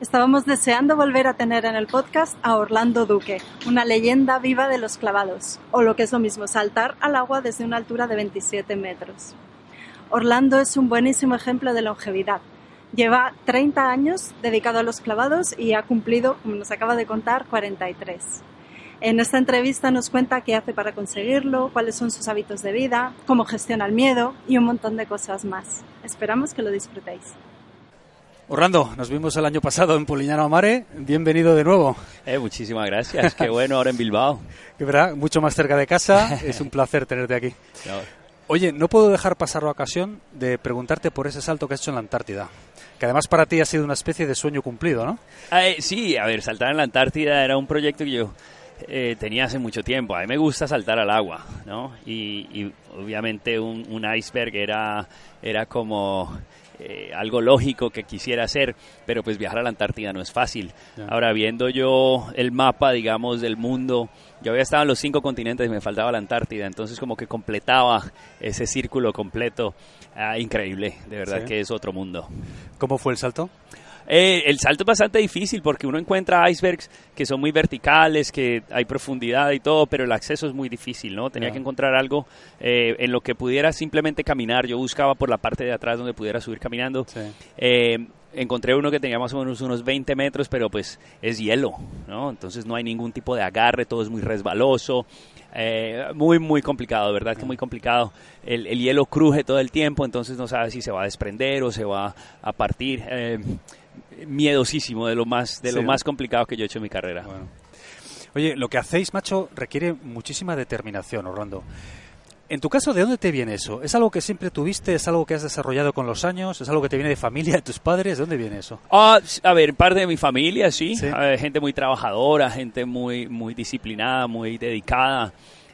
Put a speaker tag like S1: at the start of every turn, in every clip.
S1: Estábamos deseando volver a tener en el podcast a Orlando Duque, una leyenda viva de los clavados, o lo que es lo mismo, saltar al agua desde una altura de 27 metros. Orlando es un buenísimo ejemplo de longevidad. Lleva 30 años dedicado a los clavados y ha cumplido, como nos acaba de contar, 43. En esta entrevista nos cuenta qué hace para conseguirlo, cuáles son sus hábitos de vida, cómo gestiona el miedo y un montón de cosas más. Esperamos que lo disfrutéis.
S2: Orlando, nos vimos el año pasado en Polignano Mare. Bienvenido de nuevo.
S3: Eh, muchísimas gracias. Qué bueno ahora en Bilbao.
S2: Que verdad, mucho más cerca de casa. Es un placer tenerte aquí. Oye, no puedo dejar pasar la ocasión de preguntarte por ese salto que has hecho en la Antártida. Que además para ti ha sido una especie de sueño cumplido, ¿no?
S3: Eh, sí, a ver, saltar en la Antártida era un proyecto que yo eh, tenía hace mucho tiempo. A mí me gusta saltar al agua, ¿no? Y, obviamente un, un iceberg era, era como eh, algo lógico que quisiera hacer, pero pues viajar a la Antártida no es fácil. Ahora, viendo yo el mapa, digamos, del mundo, yo había estado en los cinco continentes y me faltaba la Antártida, entonces como que completaba ese círculo completo. Ah, increíble, de verdad que es otro mundo.
S2: ¿Cómo fue el salto?
S3: Eh, el salto es bastante difícil porque uno encuentra icebergs que son muy verticales, que hay profundidad y todo, pero el acceso es muy difícil, ¿no? Tenía que encontrar algo eh, en lo que pudiera simplemente caminar. Yo buscaba por la parte de atrás donde pudiera subir caminando. Eh, encontré uno que tenía más o menos unos 20 metros, pero pues es hielo, ¿no? Entonces no hay ningún tipo de agarre, todo es muy resbaloso. muy, muy complicado, ¿verdad? Que muy complicado. El, el, hielo cruje todo el tiempo, entonces no sabes si se va a desprender o se va a partir miedosísimo, de lo más, de lo más complicado que yo he hecho en mi carrera.
S2: Oye, lo que hacéis, macho, requiere muchísima determinación, Orlando. En tu caso, ¿de dónde te viene eso? ¿Es algo que siempre tuviste? ¿Es algo que has desarrollado con los años? ¿Es algo que te viene de familia, de tus padres? ¿De dónde viene eso?
S3: Ah, a ver, parte de mi familia, sí. gente muy trabajadora, gente muy, muy disciplinada, muy dedicada.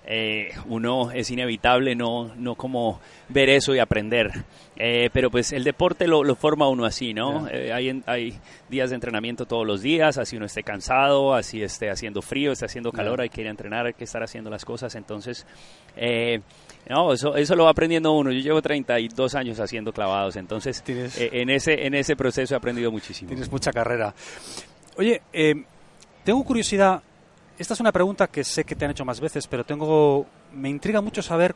S3: Eh, uno es inevitable no, no como ver eso y aprender. Eh, pero pues el deporte lo, forma uno así, ¿no? Eh, hay, hay días de entrenamiento todos los días, así uno esté cansado, así esté haciendo frío, esté haciendo calor, hay que ir a entrenar, hay que estar haciendo las cosas. Entonces, no, eso, eso lo va aprendiendo uno. Yo llevo 32 años haciendo clavados, entonces en, ese, en ese proceso he aprendido muchísimo.
S2: Tienes mucha carrera. Oye, tengo curiosidad esta es una pregunta que sé que te han hecho más veces, pero tengo, me intriga mucho saber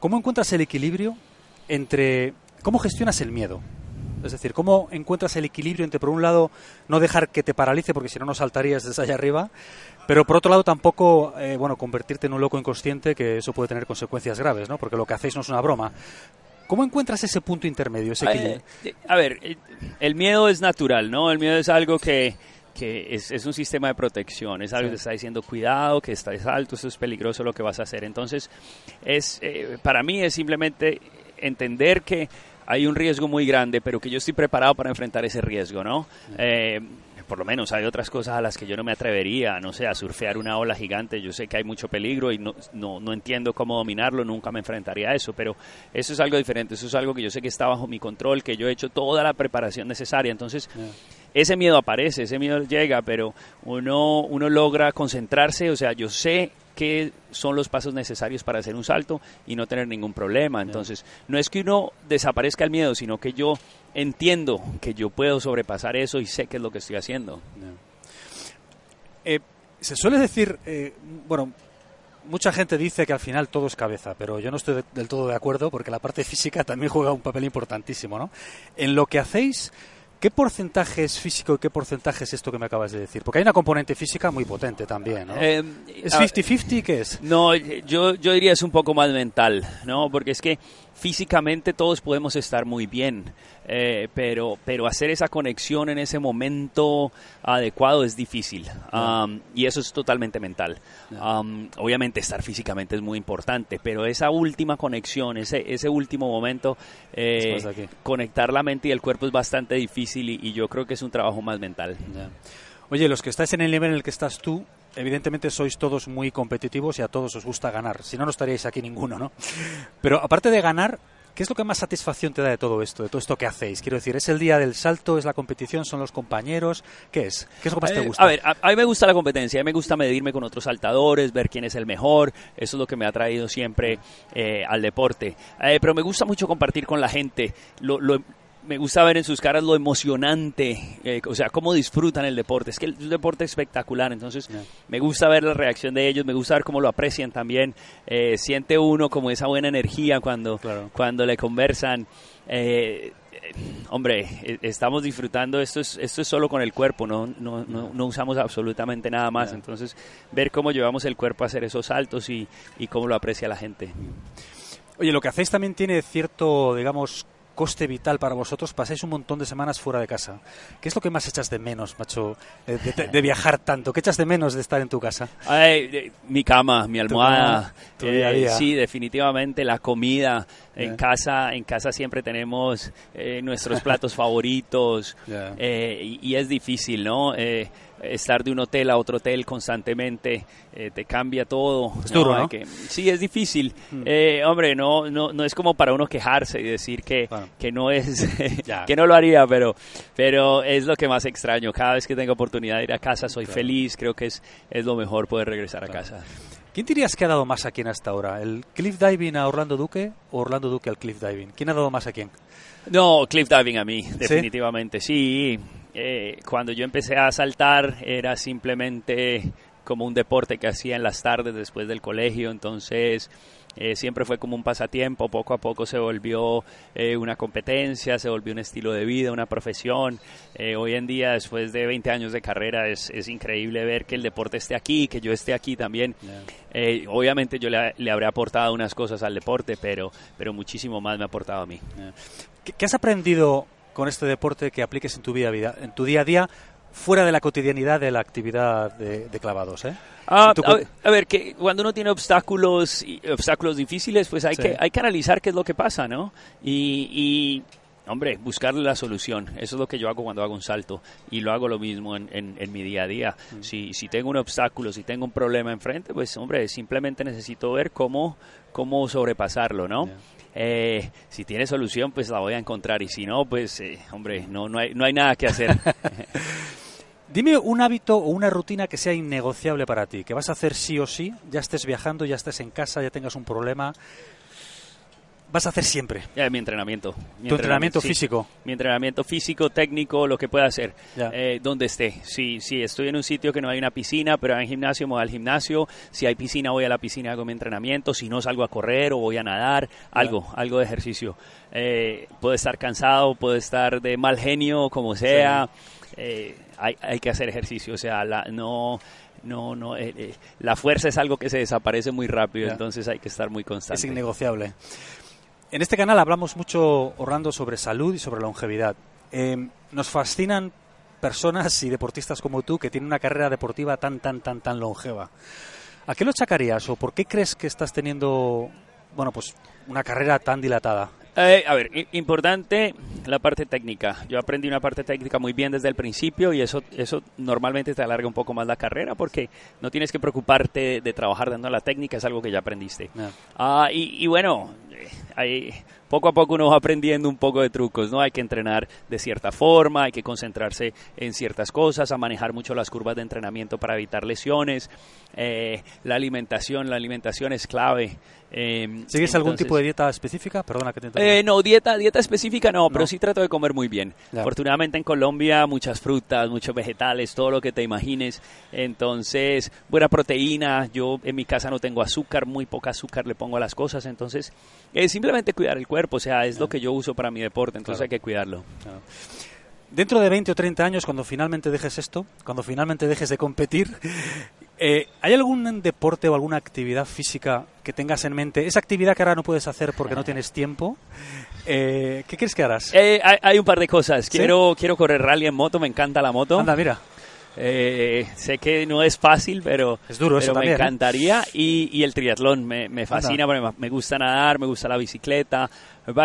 S2: cómo encuentras el equilibrio entre cómo gestionas el miedo. Es decir, cómo encuentras el equilibrio entre, por un lado, no dejar que te paralice, porque si no, no saltarías desde allá arriba, pero por otro lado, tampoco, eh, bueno, convertirte en un loco inconsciente, que eso puede tener consecuencias graves, ¿no? Porque lo que hacéis no es una broma. ¿Cómo encuentras ese punto intermedio, ese equilibrio?
S3: Eh, a ver, el miedo es natural, ¿no? El miedo es algo que que es, es, un sistema de protección, es algo que te está diciendo cuidado, que estás alto, eso es peligroso lo que vas a hacer. Entonces, es eh, para mí es simplemente entender que hay un riesgo muy grande, pero que yo estoy preparado para enfrentar ese riesgo, ¿no? Eh, por lo menos hay otras cosas a las que yo no me atrevería, no sé, a surfear una ola gigante, yo sé que hay mucho peligro y no, no, no, entiendo cómo dominarlo, nunca me enfrentaría a eso, pero eso es algo diferente, eso es algo que yo sé que está bajo mi control, que yo he hecho toda la preparación necesaria, entonces ese miedo aparece, ese miedo llega, pero uno, uno logra concentrarse, o sea, yo sé qué son los pasos necesarios para hacer un salto y no tener ningún problema. Entonces, no es que uno desaparezca el miedo, sino que yo entiendo que yo puedo sobrepasar eso y sé qué es lo que estoy haciendo.
S2: Eh, se suele decir, eh, bueno, mucha gente dice que al final todo es cabeza, pero yo no estoy del todo de acuerdo porque la parte física también juega un papel importantísimo, ¿no? En lo que hacéis ¿Qué porcentaje es físico y qué porcentaje es esto que me acabas de decir? Porque hay una componente física muy potente también, ¿no? Eh, ¿Es 50-50? ¿Qué es?
S3: No, yo, yo diría es un poco más mental, ¿no? Porque es que físicamente todos podemos estar muy bien, eh, pero, pero hacer esa conexión en ese momento adecuado es difícil um, y eso es totalmente mental. Um, obviamente estar físicamente es muy importante, pero esa última conexión, ese, ese último momento, eh, conectar la mente y el cuerpo es bastante difícil y, y yo creo que es un trabajo más mental.
S2: Oye, los que estáis en el nivel en el que estás tú, evidentemente sois todos muy competitivos y a todos os gusta ganar. Si no, no estaríais aquí ninguno, ¿no? Pero aparte de ganar, ¿qué es lo que más satisfacción te da de todo esto, de todo esto que hacéis? Quiero decir, ¿es el día del salto, es la competición, son los compañeros? ¿Qué es? ¿Qué es lo que más te
S3: Eh,
S2: gusta?
S3: A ver, a, a mí me gusta la competencia, a mí me gusta medirme con otros saltadores, ver quién es el mejor, eso es lo que me ha traído siempre eh, al deporte. Eh, pero me gusta mucho compartir con la gente, lo, lo- me gusta ver en sus caras lo emocionante, eh, o sea, cómo disfrutan el deporte. Es que es un deporte espectacular, entonces me gusta ver la reacción de ellos, me gusta ver cómo lo aprecian también. Eh, siente uno como esa buena energía cuando,
S2: Claro.
S3: cuando le conversan. Eh, hombre, estamos disfrutando, esto es, esto es solo con el cuerpo, no, no, no, no usamos absolutamente nada más. Entonces, ver cómo llevamos el cuerpo a hacer esos saltos y, y cómo lo aprecia la gente.
S2: Oye, lo que hacéis también tiene cierto, digamos, coste vital para vosotros. Pasáis un montón de semanas fuera de casa. ¿Qué es lo que más echas de menos, macho, eh, de, de- de viajar tanto? ¿Qué echas de menos de estar en tu casa?
S3: Ay, de- mi cama, mi almohada.
S2: cama, tu día a día.
S3: sí, definitivamente la comida. En casa, en casa siempre tenemos eh, nuestros platos favoritos eh, y es difícil, ¿no? Estar de un hotel a otro hotel constantemente eh, te cambia todo.
S2: Es duro, ¿no?
S3: que- sí, es difícil.
S2: Mm.
S3: Eh, hombre, no, no, no es como para uno quejarse y decir que, que no es, que no lo haría, pero, pero es lo que más extraño. Cada vez que tengo oportunidad de ir a casa soy feliz. Creo que es, es lo mejor poder regresar a casa.
S2: ¿Quién dirías que ha dado más a quién hasta ahora? ¿El cliff diving a Orlando Duque o Orlando Duque al cliff diving? ¿Quién ha dado más a quién?
S3: No, cliff diving a mí, definitivamente. Sí, Eh, cuando yo empecé a saltar era simplemente como un deporte que hacía en las tardes después del colegio, entonces eh, siempre fue como un pasatiempo, poco a poco se volvió eh, una competencia, se volvió un estilo de vida, una profesión. Eh, hoy en día, después de 20 años de carrera, es, es increíble ver que el deporte esté aquí, que yo esté aquí también. Eh, obviamente yo le, le habré aportado unas cosas al deporte, pero, pero muchísimo más me ha aportado a mí.
S2: ¿Qué, qué has aprendido con este deporte que apliques en tu vida, vida en tu día a día fuera de la cotidianidad de la actividad de, de clavados? ¿eh?
S3: Ah,
S2: Si tú
S3: a, ver, que cuando uno tiene obstáculos y- obstáculos difíciles, pues hay
S2: Sí.
S3: que hay que analizar qué es lo que pasa, ¿no? Y, y, hombre, buscarle la solución. Eso es lo que yo hago cuando hago un salto y lo hago lo mismo en, en- en mi día a día.
S2: Mm.
S3: Si, si tengo un obstáculo, si tengo un problema enfrente, pues hombre, simplemente necesito ver cómo cómo sobrepasarlo, ¿no? Eh, si tiene solución, pues la voy a encontrar y si no, pues eh, hombre, no no hay no hay nada que hacer.
S2: Dime un hábito o una rutina que sea innegociable para ti, que vas a hacer sí o sí, ya estés viajando, ya estés en casa, ya tengas un problema. Vas a hacer siempre.
S3: Ya, mi entrenamiento. Mi
S2: Tu entrenamiento
S3: sí.
S2: físico.
S3: Mi entrenamiento físico, técnico, lo que pueda hacer, eh, donde esté. Si, si estoy en un sitio que no hay una piscina, pero hay gimnasio, me voy al gimnasio. Si hay piscina, voy a la piscina, hago mi entrenamiento. Si no, salgo a correr o voy a nadar, algo, algo de ejercicio. Eh, puedo estar cansado, puedo estar de mal genio, como sea. Eh, hay, hay que hacer ejercicio, o sea, la, no... No, no, eh, eh, la fuerza es algo que se desaparece muy rápido, entonces hay que estar muy
S2: Es
S3: constante.
S2: innegociable. En este canal hablamos mucho, Orlando, sobre salud y sobre longevidad. Eh, nos fascinan personas y deportistas como tú que tienen una carrera deportiva tan, tan, tan, tan longeva. ¿A qué lo achacarías o por qué crees que estás teniendo, bueno, pues una carrera tan dilatada?
S3: Eh, a ver, importante la parte técnica. Yo aprendí una parte técnica muy bien desde el principio y eso, eso normalmente te alarga un poco más la carrera porque no tienes que preocuparte de trabajar dando la técnica, es algo que ya aprendiste. Ah, y, y bueno, ahí, poco a poco uno va aprendiendo un poco de trucos, ¿no? Hay que entrenar de cierta forma, hay que concentrarse en ciertas cosas, a manejar mucho las curvas de entrenamiento para evitar lesiones. Eh, la alimentación, la alimentación es clave. Eh,
S2: ¿Sigues algún tipo de dieta específica? Perdona que te
S3: eh, no, dieta, dieta específica no,
S2: No.
S3: pero sí trato de comer muy bien.
S2: Ya.
S3: Afortunadamente en Colombia muchas frutas, muchos vegetales, todo lo que te imagines. Entonces, buena proteína. Yo en mi casa no tengo azúcar, muy poca azúcar le pongo a las cosas. Entonces, simplemente cuidar el cuerpo. O sea, es lo que yo uso para mi deporte, entonces
S2: Claro.
S3: hay que cuidarlo.
S2: dentro de 20 o 30 años, cuando finalmente dejes esto, cuando finalmente dejes de competir, eh, ¿hay algún deporte o alguna actividad física que tengas en mente? Esa actividad que ahora no puedes hacer porque no tienes tiempo. Eh, ¿Qué crees que harás?
S3: Eh, hay, hay un par de cosas. Quiero, quiero correr rally en moto, me encanta la moto.
S2: Anda, mira.
S3: Eh, sé que no es fácil, pero,
S2: Es duro
S3: pero me
S2: ¿eh?
S3: encantaría. Y, y el triatlón me, me fascina, porque me- me gusta nadar, me gusta la bicicleta.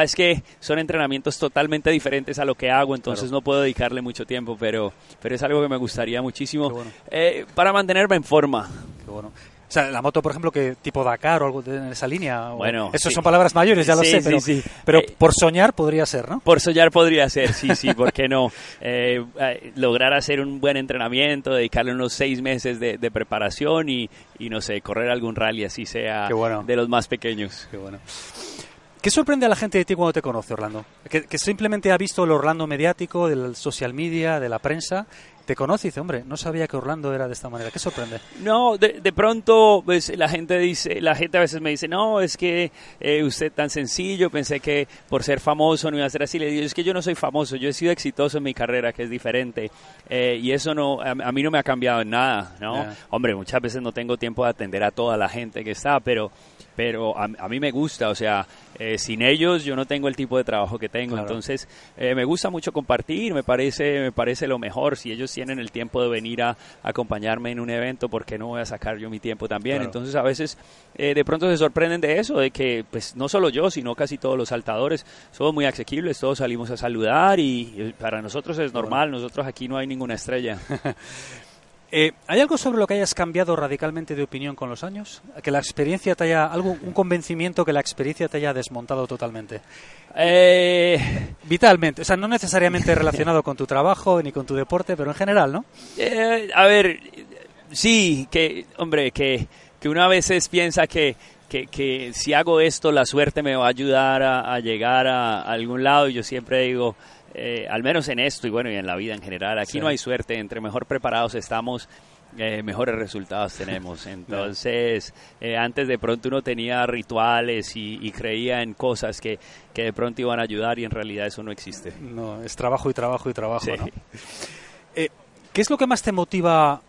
S3: Es que son entrenamientos totalmente diferentes a lo que hago, entonces
S2: Claro.
S3: no puedo dedicarle mucho tiempo, pero, pero es algo que me gustaría muchísimo
S2: bueno.
S3: eh, para mantenerme en forma.
S2: Qué bueno. O sea, la moto, por ejemplo, que tipo Dakar o algo de- en esa línea. o-
S3: Bueno,
S2: Eso
S3: sí.
S2: son palabras mayores, ya lo
S3: Sí,
S2: sé, pero,
S3: sí.
S2: pero
S3: Eh,
S2: por soñar podría ser, ¿no?
S3: Por soñar podría ser, sí, sí, ¿por qué no? Eh, eh, lograr hacer un buen entrenamiento, dedicarle unos seis meses de, de preparación y, y, no sé, correr algún rally así sea
S2: bueno.
S3: de los más pequeños.
S2: Qué bueno. ¿Qué sorprende a la gente de ti cuando te conoce, Orlando? Que, que simplemente ha visto el Orlando mediático, del social media, de la prensa, te conoce y dice, hombre, no sabía que Orlando era de esta manera. ¿Qué sorprende?
S3: No, de, de pronto pues, la gente dice, la gente a veces me dice, no, es que eh, usted tan sencillo, pensé que por ser famoso no iba a ser así. Le digo, es que yo no soy famoso, yo he sido exitoso en mi carrera, que es diferente. Eh, y eso no, a, a mí no me ha cambiado en nada, ¿no? Hombre, muchas veces no tengo tiempo de atender a toda la gente que está, pero pero a, a mí me gusta, o sea, eh, sin ellos yo no tengo el tipo de trabajo que tengo,
S2: Claro.
S3: entonces eh, me gusta mucho compartir, me parece me parece lo mejor, si ellos tienen el tiempo de venir a, acompañarme en un evento, ¿por qué no voy a sacar yo mi tiempo también?
S2: Claro.
S3: Entonces a veces eh, de pronto se sorprenden de eso, de que pues no solo yo, sino casi todos los saltadores somos muy asequibles, todos salimos a saludar y para nosotros es normal, nosotros aquí no hay ninguna estrella.
S2: Eh, ¿Hay algo sobre lo que hayas cambiado radicalmente de opinión con los años? Que la experiencia te haya, algo, un convencimiento que la experiencia te haya desmontado totalmente.
S3: Eh,
S2: Vitalmente, o sea, no necesariamente relacionado con tu trabajo ni con tu deporte, pero en general, ¿no?
S3: Eh, a ver, sí, que, hombre, que, que uno a veces piensa que, que, que si hago esto, la suerte me va a ayudar a, a llegar a, algún lado. Y yo siempre digo, eh, al menos en esto y bueno, y en la vida en general, aquí
S2: Sí.
S3: no hay suerte. Entre mejor preparados estamos, eh, mejores resultados tenemos. Entonces, eh, antes de pronto uno tenía rituales y, y creía en cosas que, que de pronto iban a ayudar y en realidad eso no existe.
S2: No, es trabajo y trabajo y trabajo,
S3: Sí.
S2: ¿no? Eh, ¿Qué es lo que más te motiva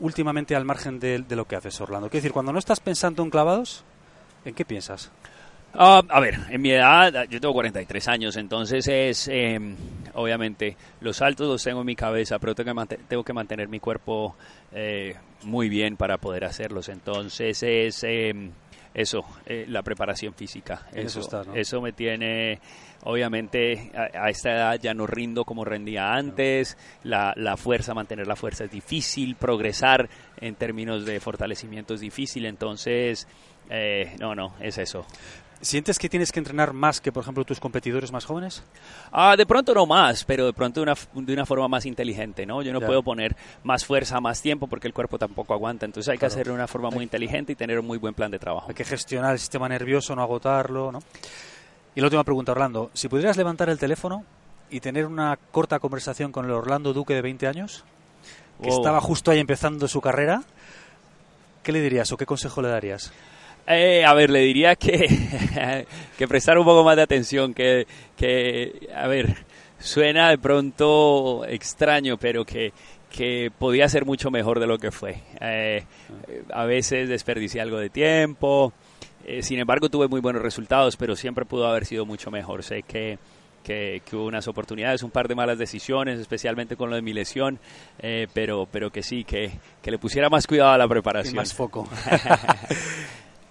S2: últimamente al margen de, de lo que haces, Orlando? Quiero decir, cuando no estás pensando en clavados, ¿en qué piensas?
S3: Ah, a ver, en mi edad, yo tengo 43 años, entonces es, eh, obviamente, los saltos los tengo en mi cabeza, pero tengo que, tengo que mantener mi cuerpo eh, muy bien para poder hacerlos. Entonces es eh, eso, eh, la preparación física.
S2: Eso
S3: Eso,
S2: estás, ¿no?
S3: eso me tiene, obviamente, a, a esta edad ya no rindo como rendía antes. La, la fuerza, mantener la fuerza es difícil, progresar en términos de fortalecimiento es difícil, entonces... eh, no, no, es eso.
S2: ¿Sientes que tienes que entrenar más que, por ejemplo, tus competidores más jóvenes?
S3: Ah, de pronto no más, pero de pronto de una, de una forma más inteligente, ¿no? Yo no
S2: Ya.
S3: puedo poner más fuerza, más tiempo, porque el cuerpo tampoco aguanta. Entonces hay que hacerlo de una forma muy inteligente y tener un muy buen plan de trabajo.
S2: Hay que gestionar el sistema nervioso, no agotarlo, ¿no? Y la última pregunta, Orlando. Si pudieras levantar el teléfono y tener una corta conversación con el Orlando Duque de 20 años, que
S3: Wow.
S2: estaba justo ahí empezando su carrera, ¿qué le dirías o qué consejo le darías?
S3: Eh, a ver, le diría que, que prestar un poco más de atención, que, que, a ver, suena de pronto extraño, pero que, que podía ser mucho mejor de lo que fue. Eh, a veces desperdicié algo de tiempo, eh, sin embargo tuve muy buenos resultados, pero siempre pudo haber sido mucho mejor. Sé que, que, que hubo unas oportunidades, un par de malas decisiones, especialmente con lo de mi lesión, eh, pero, pero que sí, que, que le pusiera más cuidado a la
S2: Y
S3: preparación.
S2: más foco.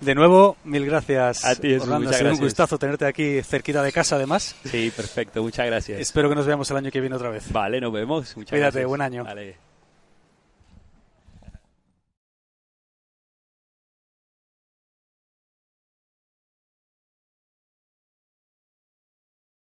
S2: De nuevo, mil gracias.
S3: A ti, Jesús,
S2: Orlando. ha sido un
S3: gracias.
S2: gustazo tenerte aquí cerquita de casa, además.
S3: Sí, perfecto, muchas gracias.
S2: Espero que nos veamos el año que viene otra vez.
S3: Vale, nos vemos. Muchas
S2: Cuídate,
S3: gracias.
S2: buen año.
S3: Vale.